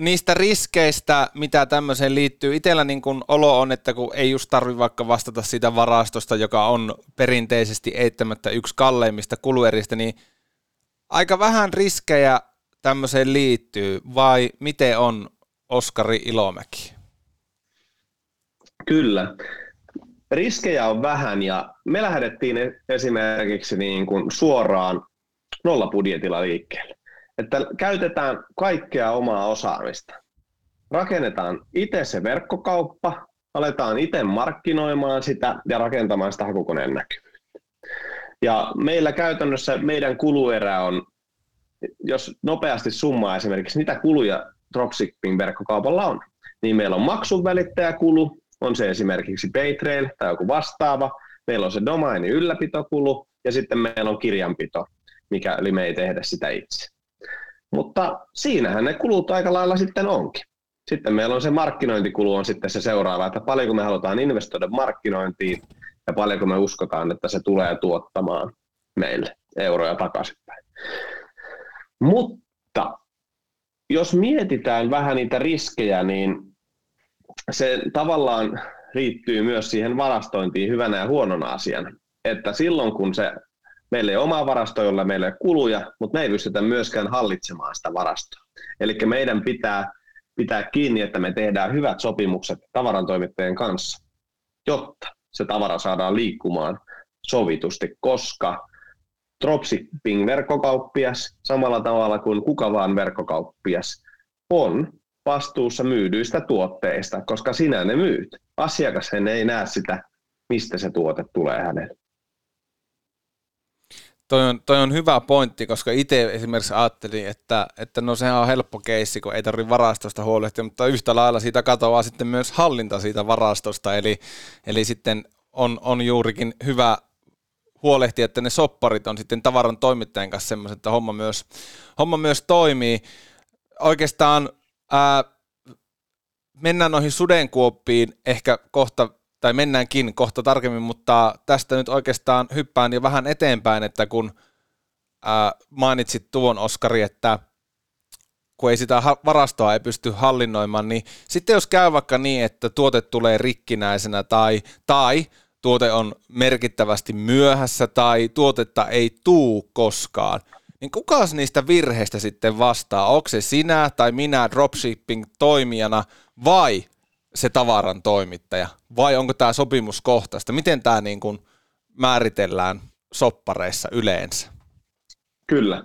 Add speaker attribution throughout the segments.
Speaker 1: niistä riskeistä, mitä tämmöiseen liittyy, itsellä niin kun olo on, että kun ei just tarvi vaikka vastata siitä varastosta, joka on perinteisesti eittämättä yksi kalleimmista kulueristä, niin aika vähän riskejä tämmöiseen liittyy, vai miten on Oskari Ilomäki?
Speaker 2: Kyllä. Riskejä on vähän ja me lähdettiin esimerkiksi niin kuin suoraan nollapudjetilla liikkeelle. Että käytetään kaikkea omaa osaamista. Rakennetaan itse se verkkokauppa, aletaan itse markkinoimaan sitä ja rakentamaan sitä hakukoneen näkyvyyttä. Ja meillä käytännössä meidän kuluerä on, jos nopeasti summaa esimerkiksi, mitä kuluja dropshipping-verkkokaupalla on, niin meillä on maksunvälittäjäkulu, on se esimerkiksi Paytrail tai joku vastaava, meillä on se domaini ylläpitokulu ja sitten meillä on kirjanpito, mikäli me ei tehdä sitä itse. Mutta siinähän ne kulut aika lailla sitten onkin. Sitten meillä on se markkinointikulu on sitten se seuraava, että paljonko me halutaan investoida markkinointiin ja paljonko me uskotaan, että se tulee tuottamaan meille euroja takaisinpäin. Mutta jos mietitään vähän niitä riskejä, niin se tavallaan liittyy myös siihen varastointiin hyvänä ja huonona asiana. Että silloin kun se meillä ei ole omaa varastoa, jolla meillä ei ole kuluja, mutta me ei pystytä myöskään hallitsemaan sitä varastoa. Eli meidän pitää pitää kiinni, että me tehdään hyvät sopimukset tavarantoimittajien kanssa, jotta se tavara saadaan liikkumaan sovitusti, koska dropshipping-verkkokauppias samalla tavalla kuin kuka vaan verkkokauppias on vastuussa myydyistä tuotteista, koska sinä ne myyt. Asiakas ei näe sitä, mistä se tuote tulee hänelle.
Speaker 1: Toi on, toi on hyvä pointti, koska itse esimerkiksi ajattelin, että, että no sehän on helppo keissi, kun ei tarvitse varastosta huolehtia, mutta yhtä lailla siitä katoaa sitten myös hallinta siitä varastosta, eli, eli sitten on, on juurikin hyvä huolehtia, että ne sopparit on sitten tavaran toimittajan kanssa semmoiset, että homma myös, homma myös toimii. Oikeastaan ää, mennään noihin sudenkuoppiin ehkä kohta tai mennäänkin kohta tarkemmin, mutta tästä nyt oikeastaan hyppään jo vähän eteenpäin, että kun ää, mainitsit tuon Oskari, että kun ei sitä varastoa ei pysty hallinnoimaan, niin sitten jos käy vaikka niin, että tuote tulee rikkinäisenä tai, tai tuote on merkittävästi myöhässä tai tuotetta ei tuu koskaan, niin kuka niistä virheistä sitten vastaa? Onko se sinä tai minä dropshipping-toimijana vai se tavaran toimittaja? Vai onko tämä sopimuskohtaista? Miten tämä niin kuin määritellään soppareissa yleensä?
Speaker 2: Kyllä.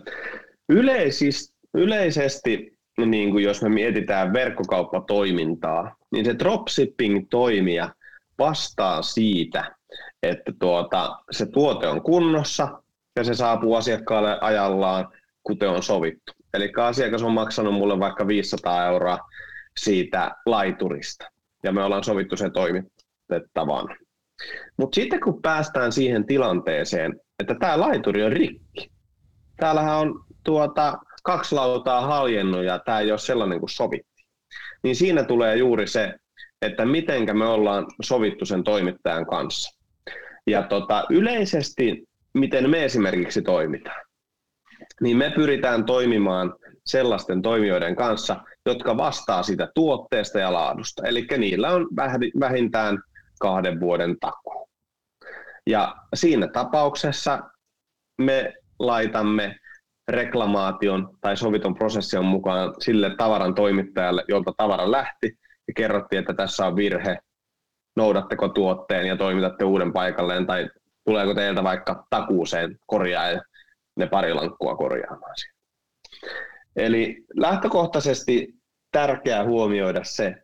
Speaker 2: Yleisis, yleisesti, niin kuin jos me mietitään verkkokauppatoimintaa, niin se dropshipping-toimija vastaa siitä, että tuota, se tuote on kunnossa ja se saapuu asiakkaalle ajallaan, kuten on sovittu. Eli asiakas on maksanut mulle vaikka 500 euroa siitä laiturista ja me ollaan sovittu sen toimitettavan. Mutta sitten kun päästään siihen tilanteeseen, että tämä laituri on rikki, täällähän on tuota, kaksi lautaa haljennut ja tämä ei ole sellainen kuin sovittiin, niin siinä tulee juuri se, että mitenkä me ollaan sovittu sen toimittajan kanssa. Ja tota, yleisesti, miten me esimerkiksi toimitaan, niin me pyritään toimimaan sellaisten toimijoiden kanssa, jotka vastaa sitä tuotteesta ja laadusta. Eli niillä on vähintään kahden vuoden takuu. Ja siinä tapauksessa me laitamme reklamaation tai soviton prosession mukaan sille tavaran toimittajalle, jolta tavara lähti, ja kerrottiin, että tässä on virhe, noudatteko tuotteen ja toimitatte uuden paikalleen, tai tuleeko teiltä vaikka takuuseen korjaa ne pari lankkua korjaamaan siitä. Eli lähtökohtaisesti tärkeää huomioida se,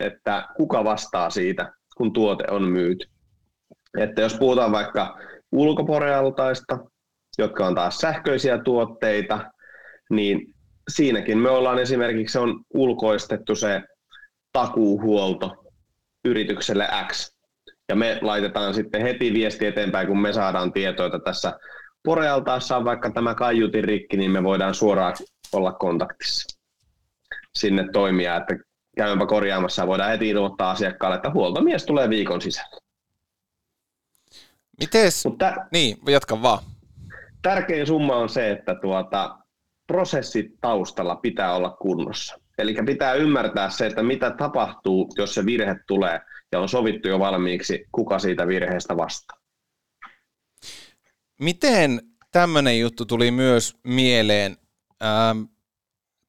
Speaker 2: että kuka vastaa siitä, kun tuote on myyty. Että jos puhutaan vaikka ulkoporealtaista, jotka on taas sähköisiä tuotteita, niin siinäkin me ollaan esimerkiksi on ulkoistettu se takuuhuolto yritykselle X. Ja me laitetaan sitten heti viesti eteenpäin, kun me saadaan tietoa, että tässä porealtaassa on vaikka tämä kaiutin rikki, niin me voidaan suoraan olla kontaktissa sinne toimia, että käymäpä korjaamassa ja voidaan heti ilmoittaa asiakkaalle, että huoltomies tulee viikon sisällä.
Speaker 1: Mites? Mutta, niin, jatka vaan.
Speaker 2: Tärkein summa on se, että tuota, prosessit taustalla pitää olla kunnossa. Eli pitää ymmärtää se, että mitä tapahtuu, jos se virhe tulee ja on sovittu jo valmiiksi, kuka siitä virheestä vastaa.
Speaker 1: Miten tämmöinen juttu tuli myös mieleen, ähm,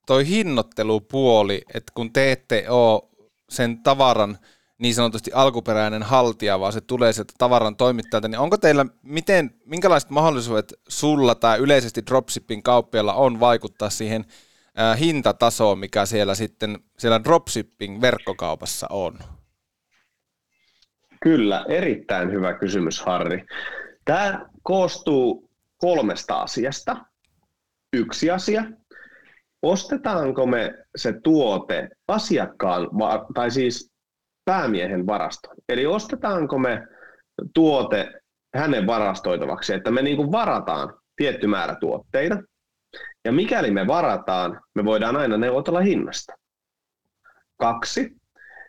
Speaker 1: toi hinnoittelupuoli, että kun te ette ole sen tavaran niin sanotusti alkuperäinen haltija, vaan se tulee sieltä tavaran toimittajalta, niin onko teillä, miten, minkälaiset mahdollisuudet sulla tai yleisesti dropshipping kauppialla on vaikuttaa siihen äh, hintatasoon, mikä siellä sitten siellä dropshipping verkkokaupassa on?
Speaker 2: Kyllä, erittäin hyvä kysymys Harri. Tämä koostuu kolmesta asiasta. Yksi asia, ostetaanko me se tuote asiakkaan, tai siis päämiehen varasto. Eli ostetaanko me tuote hänen varastoitavaksi, että me niin kuin varataan tietty määrä tuotteita, ja mikäli me varataan, me voidaan aina neuvotella hinnasta. Kaksi,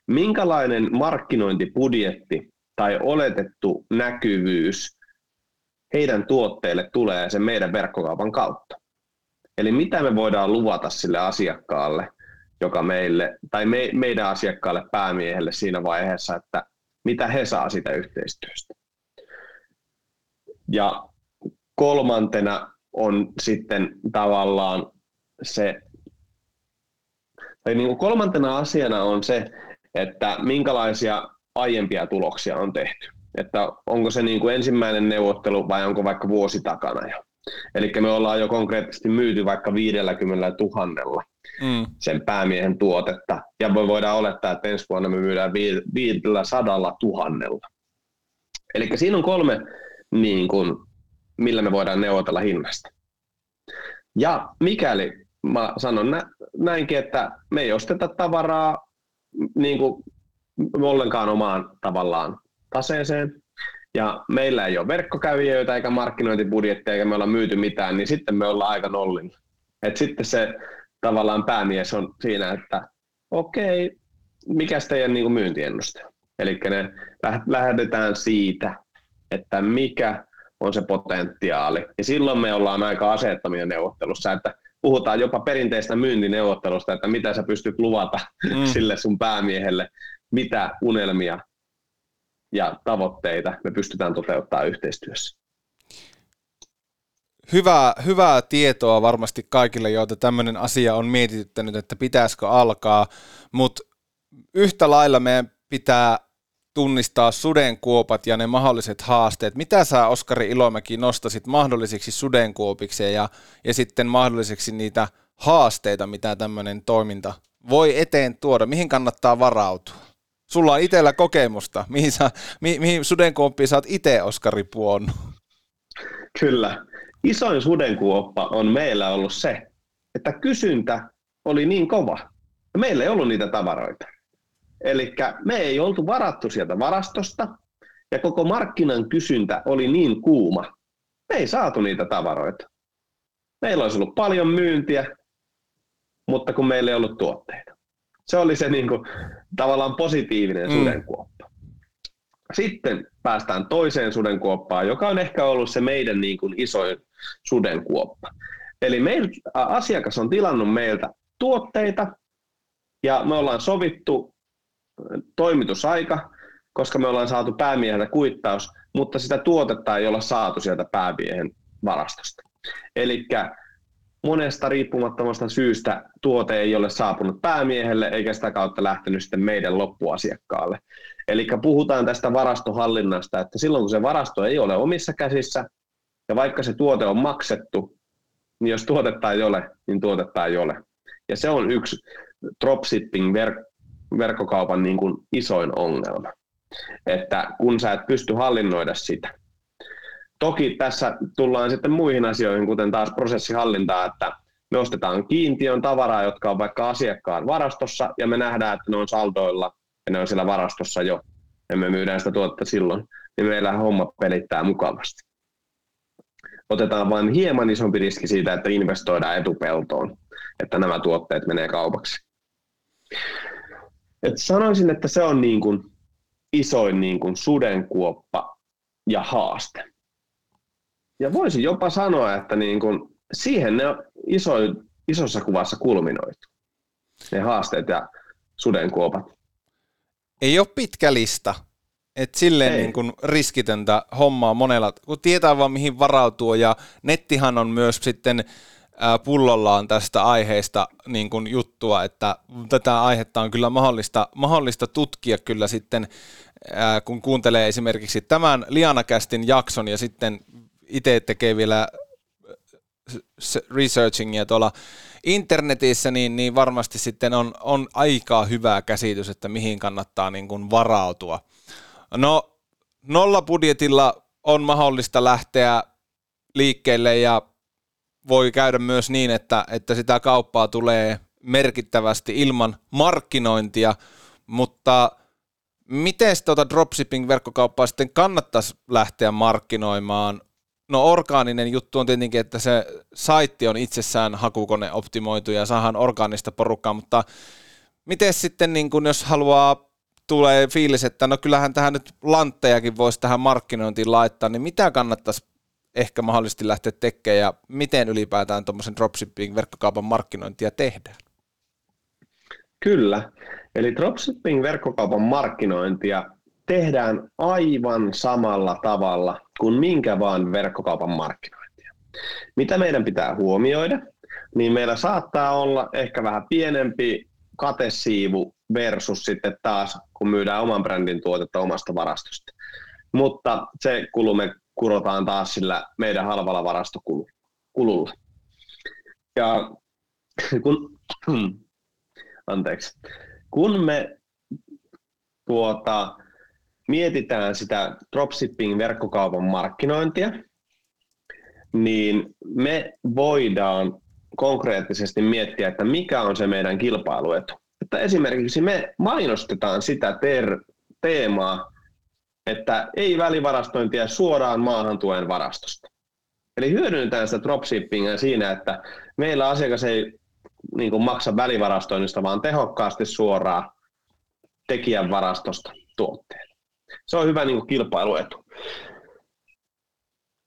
Speaker 2: minkälainen markkinointibudjetti tai oletettu näkyvyys heidän tuotteille tulee sen meidän verkkokaupan kautta. Eli mitä me voidaan luvata sille asiakkaalle, joka meille, tai me, meidän asiakkaalle päämiehelle siinä vaiheessa, että mitä he saa sitä yhteistyöstä. Ja kolmantena on sitten tavallaan se, tai niin kuin kolmantena asiana on se, että minkälaisia aiempia tuloksia on tehty. Että onko se niin kuin ensimmäinen neuvottelu vai onko vaikka vuosi takana jo. Eli me ollaan jo konkreettisesti myyty vaikka 50 tuhannella mm. sen päämiehen tuotetta, ja me voidaan olettaa, että ensi vuonna me myydään 500 tuhannella. Eli siinä on kolme, niin kuin, millä me voidaan neuvotella hinnasta. Ja mikäli, mä sanon nä- näinkin, että me ei osteta tavaraa niin kuin ollenkaan omaan tavallaan taseeseen, ja meillä ei ole verkkokävijöitä eikä markkinointibudjetteja, eikä me olla myyty mitään, niin sitten me ollaan aika nollin. Et sitten se tavallaan päämies on siinä, että okei, okay, mikä teidän niin myyntiennuste? Eli ne lähdetään siitä, että mikä on se potentiaali. Ja silloin me ollaan aika asettomia neuvottelussa, että puhutaan jopa perinteistä myyntineuvottelusta, että mitä sä pystyt luvata mm. sille sun päämiehelle, mitä unelmia ja tavoitteita me pystytään toteuttamaan yhteistyössä.
Speaker 1: Hyvää, hyvää tietoa varmasti kaikille, joita tämmöinen asia on mietityttänyt, että pitäisikö alkaa, mutta yhtä lailla meidän pitää tunnistaa sudenkuopat ja ne mahdolliset haasteet. Mitä sä, Oskari Ilomäki, nostasit mahdollisiksi sudenkuopiksi ja, ja sitten mahdolliseksi niitä haasteita, mitä tämmöinen toiminta voi eteen tuoda? Mihin kannattaa varautua? Sulla on itsellä kokemusta. Mihin, sä, mi, mihin sudenkuoppiin sä oot itse, Oskari, puonnut?
Speaker 2: Kyllä. Isoin sudenkuoppa on meillä ollut se, että kysyntä oli niin kova. Meillä ei ollut niitä tavaroita. Eli me ei oltu varattu sieltä varastosta, ja koko markkinan kysyntä oli niin kuuma. Me ei saatu niitä tavaroita. Meillä olisi ollut paljon myyntiä, mutta kun meillä ei ollut tuotteita. Se oli se niin kuin, tavallaan positiivinen mm. sudenkuoppa. Sitten päästään toiseen sudenkuoppaan, joka on ehkä ollut se meidän niin kuin isoin sudenkuoppa. Eli meil, asiakas on tilannut meiltä tuotteita ja me ollaan sovittu toimitusaika, koska me ollaan saatu päämiehellä kuittaus, mutta sitä tuotetta ei olla saatu sieltä päämiehen varastosta. Eli monesta riippumattomasta syystä tuote ei ole saapunut päämiehelle eikä sitä kautta lähtenyt sitten meidän loppuasiakkaalle. Eli puhutaan tästä varastohallinnasta, että silloin kun se varasto ei ole omissa käsissä ja vaikka se tuote on maksettu, niin jos tuotetta ei ole, niin tuotetta ei ole. Ja se on yksi dropshipping ver- verkkokaupan niin kuin isoin ongelma, että kun sä et pysty hallinnoida sitä, Toki tässä tullaan sitten muihin asioihin, kuten taas prosessihallintaa, että me ostetaan kiintiön tavaraa, jotka on vaikka asiakkaan varastossa, ja me nähdään, että ne on saldoilla, ja ne on siellä varastossa jo, ja me myydään sitä tuotetta silloin, niin meillä homma pelittää mukavasti. Otetaan vain hieman isompi riski siitä, että investoidaan etupeltoon, että nämä tuotteet menee kaupaksi. Et sanoisin, että se on niin kuin isoin niin kuin sudenkuoppa ja haaste. Ja voisin jopa sanoa, että niin kuin siihen ne iso, isossa kuvassa kulminoitu. ne haasteet ja sudenkuopat.
Speaker 1: Ei ole pitkä lista. Et silleen niin kuin riskitöntä hommaa monella, kun tietää vaan mihin varautua ja nettihan on myös sitten pullollaan tästä aiheesta niin kuin juttua, että tätä aihetta on kyllä mahdollista, mahdollista tutkia kyllä sitten, kun kuuntelee esimerkiksi tämän Lianakästin jakson ja sitten itse tekee vielä researchingia tuolla internetissä, niin, niin varmasti sitten on, on aika hyvä käsitys, että mihin kannattaa niin kuin varautua. No, nolla budjetilla on mahdollista lähteä liikkeelle ja voi käydä myös niin, että, että sitä kauppaa tulee merkittävästi ilman markkinointia, mutta miten tuota dropshipping-verkkokauppaa sitten kannattaisi lähteä markkinoimaan? No orgaaninen juttu on tietenkin, että se saitti on itsessään hakukone optimoitu ja saadaan orgaanista porukkaa, mutta miten sitten niin kun jos haluaa tulee fiilis, että no kyllähän tähän nyt lanttejakin voisi tähän markkinointiin laittaa, niin mitä kannattaisi ehkä mahdollisesti lähteä tekemään ja miten ylipäätään tuommoisen dropshipping-verkkokaupan markkinointia tehdään?
Speaker 2: Kyllä. Eli dropshipping-verkkokaupan markkinointia tehdään aivan samalla tavalla kuin minkä vaan verkkokaupan markkinointia. Mitä meidän pitää huomioida? Niin meillä saattaa olla ehkä vähän pienempi katesiivu versus sitten taas, kun myydään oman brändin tuotetta omasta varastosta. Mutta se kulu me kurotaan taas sillä meidän halvalla varastokululla. Ja kun, anteeksi, kun me tuota, mietitään sitä dropshipping-verkkokaupan markkinointia, niin me voidaan konkreettisesti miettiä, että mikä on se meidän kilpailuetu. Että esimerkiksi me mainostetaan sitä ter- teemaa, että ei välivarastointia suoraan maahantuen varastosta. Eli hyödynnetään sitä dropshippingia siinä, että meillä asiakas ei niin kuin maksa välivarastoinnista, vaan tehokkaasti suoraan tekijän varastosta tuotteelle. Se on hyvä niin kilpailuetu.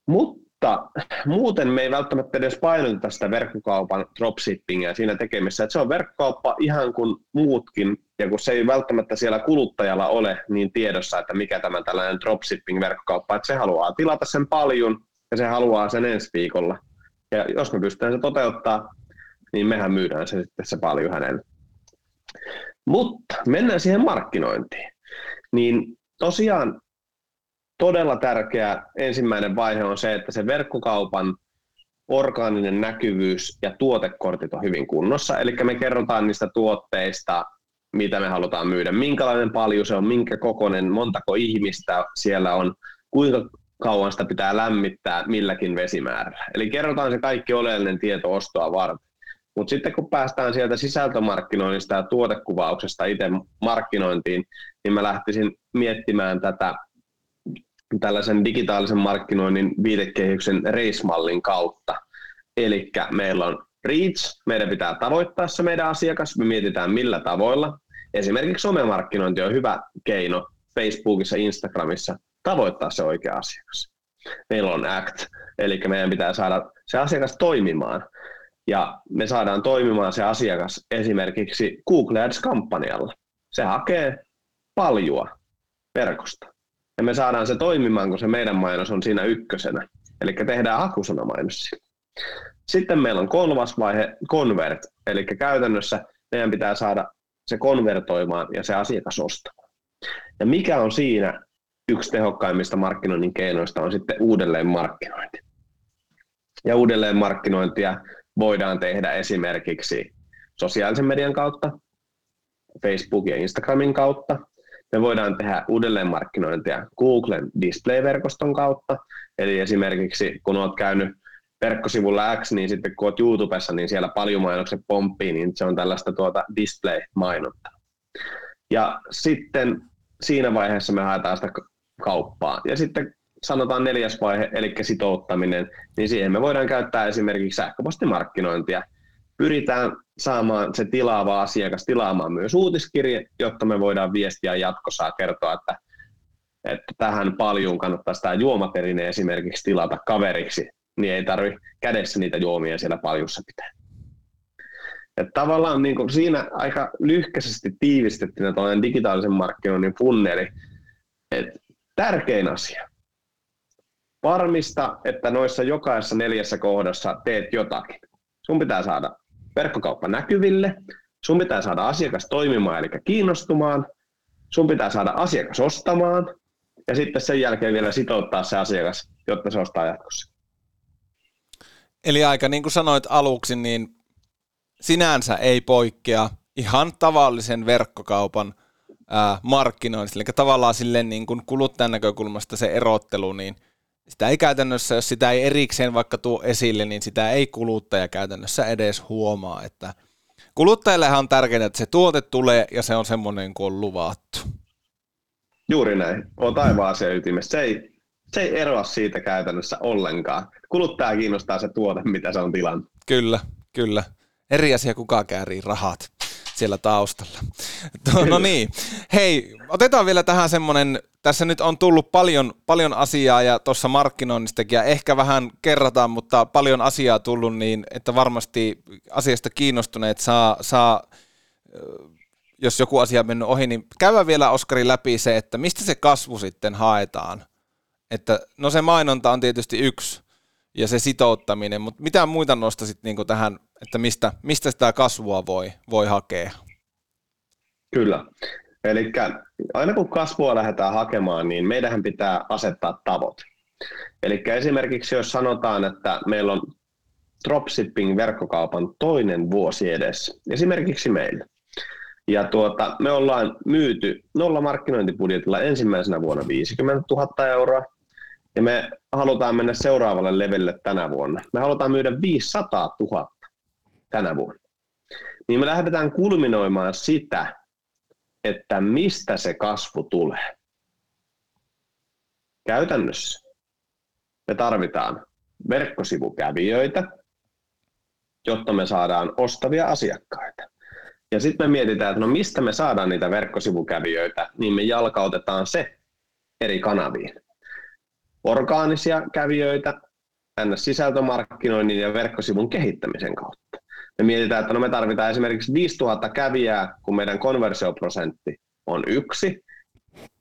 Speaker 2: Mutta muuten me ei välttämättä edes painoteta sitä verkkokaupan dropshippingia siinä tekemisessä. Että se on verkkokauppa ihan kuin muutkin ja kun se ei välttämättä siellä kuluttajalla ole niin tiedossa, että mikä tämä tällainen dropshipping-verkkokauppa, että se haluaa tilata sen paljon ja se haluaa sen ensi viikolla. Ja jos me pystytään se toteuttaa, niin mehän myydään se sitten se paljon hänelle. Mutta mennään siihen markkinointiin. Niin tosiaan todella tärkeä ensimmäinen vaihe on se, että se verkkokaupan orgaaninen näkyvyys ja tuotekortit on hyvin kunnossa. Eli me kerrotaan niistä tuotteista, mitä me halutaan myydä, minkälainen paljon se on, minkä kokoinen, montako ihmistä siellä on, kuinka kauan sitä pitää lämmittää milläkin vesimäärällä. Eli kerrotaan se kaikki oleellinen tieto ostoa varten. Mutta sitten kun päästään sieltä sisältömarkkinoinnista ja tuotekuvauksesta itse markkinointiin, niin mä lähtisin miettimään tätä tällaisen digitaalisen markkinoinnin viitekehyksen reismallin kautta. Eli meillä on reach, meidän pitää tavoittaa se meidän asiakas, me mietitään millä tavoilla. Esimerkiksi somemarkkinointi on hyvä keino Facebookissa, Instagramissa tavoittaa se oikea asiakas. Meillä on ACT, eli meidän pitää saada se asiakas toimimaan. Ja me saadaan toimimaan se asiakas esimerkiksi Google Ads-kampanjalla. Se hakee paljua verkosta. Ja me saadaan se toimimaan, kun se meidän mainos on siinä ykkösenä. Eli tehdään hakusanamainos sillä. Sitten meillä on kolmas vaihe, convert, eli käytännössä meidän pitää saada se konvertoimaan ja se asiakas ostamaan. Ja mikä on siinä yksi tehokkaimmista markkinoinnin keinoista on sitten uudelleen markkinointi. Ja uudelleen markkinointia voidaan tehdä esimerkiksi sosiaalisen median kautta, Facebook ja Instagramin kautta. Me voidaan tehdä uudelleenmarkkinointia Googlen display-verkoston kautta. Eli esimerkiksi kun olet käynyt verkkosivulla X, niin sitten kun olet YouTubessa, niin siellä paljon mainokset pomppii, niin se on tällaista tuota display-mainonta. Ja sitten siinä vaiheessa me haetaan sitä kauppaa. Ja sitten sanotaan neljäs vaihe, eli sitouttaminen, niin siihen me voidaan käyttää esimerkiksi sähköpostimarkkinointia. Pyritään saamaan se tilaava asiakas tilaamaan myös uutiskirje, jotta me voidaan viestiä jatkossa kertoa, että, että tähän paljon kannattaa sitä juomaperine esimerkiksi tilata kaveriksi, niin ei tarvi kädessä niitä juomia siellä paljussa pitää. Että tavallaan niin kuin siinä aika lyhkäisesti tiivistettynä tuollainen digitaalisen markkinoinnin funneli, että tärkein asia, varmista, että noissa jokaisessa neljässä kohdassa teet jotakin. Sun pitää saada verkkokauppa näkyville, sun pitää saada asiakas toimimaan eli kiinnostumaan, sun pitää saada asiakas ostamaan ja sitten sen jälkeen vielä sitouttaa se asiakas, jotta se ostaa jatkossa.
Speaker 1: Eli aika niin kuin sanoit aluksi, niin sinänsä ei poikkea ihan tavallisen verkkokaupan markkinoinnista. Eli tavallaan silleen niin kuin kuluttajan näkökulmasta se erottelu, niin sitä ei käytännössä, jos sitä ei erikseen vaikka tuo esille, niin sitä ei kuluttaja käytännössä edes huomaa, että kuluttajillehan on tärkeää, että se tuote tulee ja se on semmoinen kuin on luvattu.
Speaker 2: Juuri näin. On taivaan asia ytimessä. Se ei, se ei eroa siitä käytännössä ollenkaan. Kuluttaja kiinnostaa se tuote, mitä se on tilannut.
Speaker 1: Kyllä, kyllä. Eri asia, kuka käärii rahat siellä taustalla. no niin, hei, otetaan vielä tähän semmoinen, tässä nyt on tullut paljon, paljon asiaa ja tuossa markkinoinnistakin ja ehkä vähän kerrataan, mutta paljon asiaa tullut niin, että varmasti asiasta kiinnostuneet saa, saa jos joku asia on mennyt ohi, niin käydään vielä Oskari läpi se, että mistä se kasvu sitten haetaan. Että, no se mainonta on tietysti yksi ja se sitouttaminen, mutta mitä muita nostasit niin tähän, että mistä, mistä sitä kasvua voi, voi hakea?
Speaker 2: Kyllä. Eli aina kun kasvua lähdetään hakemaan, niin meidän pitää asettaa tavoite. Eli esimerkiksi jos sanotaan, että meillä on dropshipping-verkkokaupan toinen vuosi edessä, esimerkiksi meillä, ja tuota, me ollaan myyty nolla markkinointibudjetilla ensimmäisenä vuonna 50 000 euroa, ja me halutaan mennä seuraavalle levelle tänä vuonna. Me halutaan myydä 500 000 tänä vuonna. Niin me lähdetään kulminoimaan sitä, että mistä se kasvu tulee. Käytännössä me tarvitaan verkkosivukävijöitä, jotta me saadaan ostavia asiakkaita. Ja sitten me mietitään, että no mistä me saadaan niitä verkkosivukävijöitä, niin me jalkautetaan se eri kanaviin. Orgaanisia kävijöitä, tänne sisältömarkkinoinnin ja verkkosivun kehittämisen kautta. Me mietitään, että no me tarvitaan esimerkiksi 5000 kävijää, kun meidän konversioprosentti on yksi,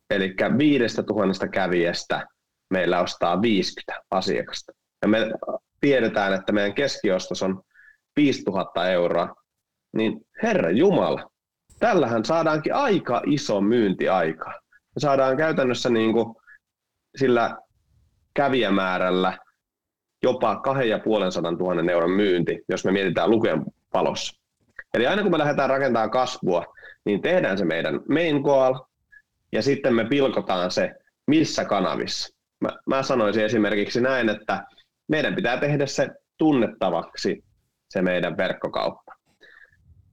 Speaker 2: eli 5000 kävijästä meillä ostaa 50 asiakasta. Ja me tiedetään, että meidän keskiostos on 5000 euroa, niin Herra Jumala, tällähän saadaankin aika iso myyntiaika. Me saadaan käytännössä niin kuin sillä kävijämäärällä jopa 2500 000 euron myynti, jos me mietitään lukujen palossa. Eli aina kun me lähdetään rakentamaan kasvua, niin tehdään se meidän main goal, ja sitten me pilkotaan se missä kanavissa. Mä, mä sanoisin esimerkiksi näin, että meidän pitää tehdä se tunnettavaksi, se meidän verkkokauppa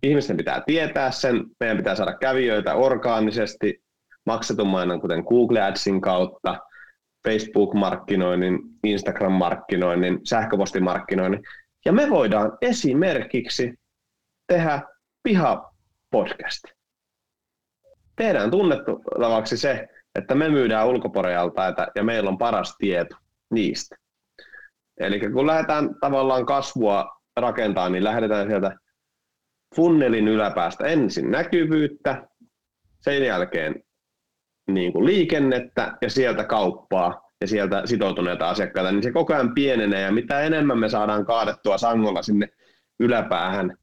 Speaker 2: ihmisten pitää tietää sen, meidän pitää saada kävijöitä orgaanisesti, maksetun mainon kuten Google Adsin kautta, Facebook-markkinoinnin, Instagram-markkinoinnin, sähköpostimarkkinoinnin. Ja me voidaan esimerkiksi tehdä piha-podcast. Tehdään tunnettavaksi se, että me myydään ulkoporealtaita ja meillä on paras tieto niistä. Eli kun lähdetään tavallaan kasvua rakentamaan, niin lähdetään sieltä funnelin yläpäästä ensin näkyvyyttä, sen jälkeen niin kuin liikennettä ja sieltä kauppaa ja sieltä sitoutuneita asiakkaita, niin se koko ajan pienenee ja mitä enemmän me saadaan kaadettua sangolla sinne yläpäähän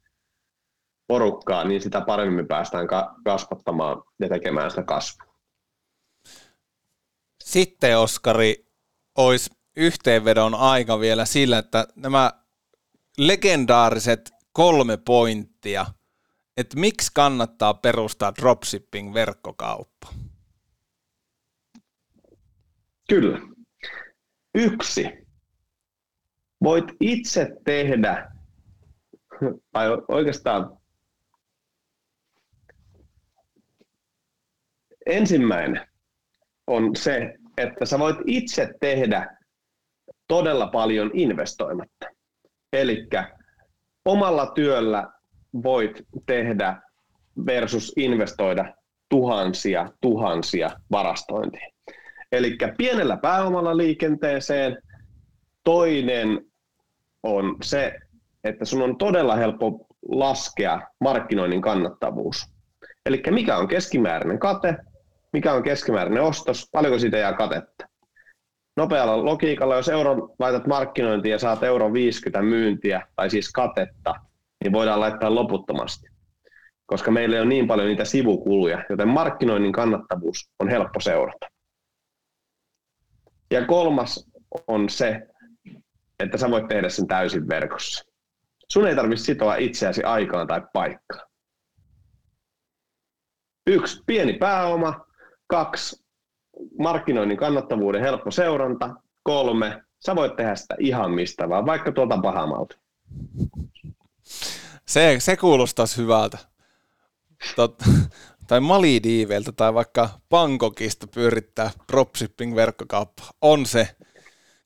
Speaker 2: porukkaa, niin sitä paremmin me päästään kasvattamaan ja tekemään sitä kasvua.
Speaker 1: Sitten Oskari, olisi yhteenvedon aika vielä sillä, että nämä legendaariset kolme pointtia, että miksi kannattaa perustaa dropshipping-verkkokauppa?
Speaker 2: Kyllä. Yksi. Voit itse tehdä, tai oikeastaan ensimmäinen on se, että sä voit itse tehdä todella paljon investoimatta. Eli omalla työllä voit tehdä versus investoida tuhansia, tuhansia varastointiin. Eli pienellä pääomalla liikenteeseen. Toinen on se, että sun on todella helppo laskea markkinoinnin kannattavuus. Eli mikä on keskimääräinen kate, mikä on keskimääräinen ostos, paljonko siitä jää katetta. Nopealla logiikalla, jos euron laitat markkinointiin ja saat euron 50 myyntiä, tai siis katetta, niin voidaan laittaa loputtomasti. Koska meillä on niin paljon niitä sivukuluja, joten markkinoinnin kannattavuus on helppo seurata. Ja kolmas on se, että sä voit tehdä sen täysin verkossa. Sun ei tarvitse sitoa itseäsi aikaan tai paikkaan. Yksi, pieni pääoma. Kaksi, markkinoinnin kannattavuuden helppo seuranta. Kolme, sä voit tehdä sitä ihan mistä vaan, vaikka tuolta pahamalta.
Speaker 1: Se, se kuulostaisi hyvältä. Tot, tai Malidiiveltä tai vaikka Bangkokista pyörittää dropshipping-verkkokauppa. On se.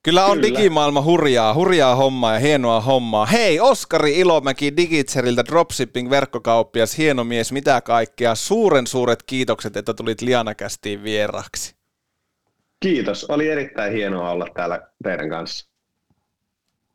Speaker 1: Kyllä on Kyllä. digimaailma hurjaa, hurjaa hommaa ja hienoa hommaa. Hei, Oskari Ilomäki Digitseriltä dropshipping-verkkokauppias, hieno mies, mitä kaikkea. Suuren suuret kiitokset, että tulit Lianakästiin vieraksi.
Speaker 2: Kiitos, oli erittäin hienoa olla täällä teidän kanssa.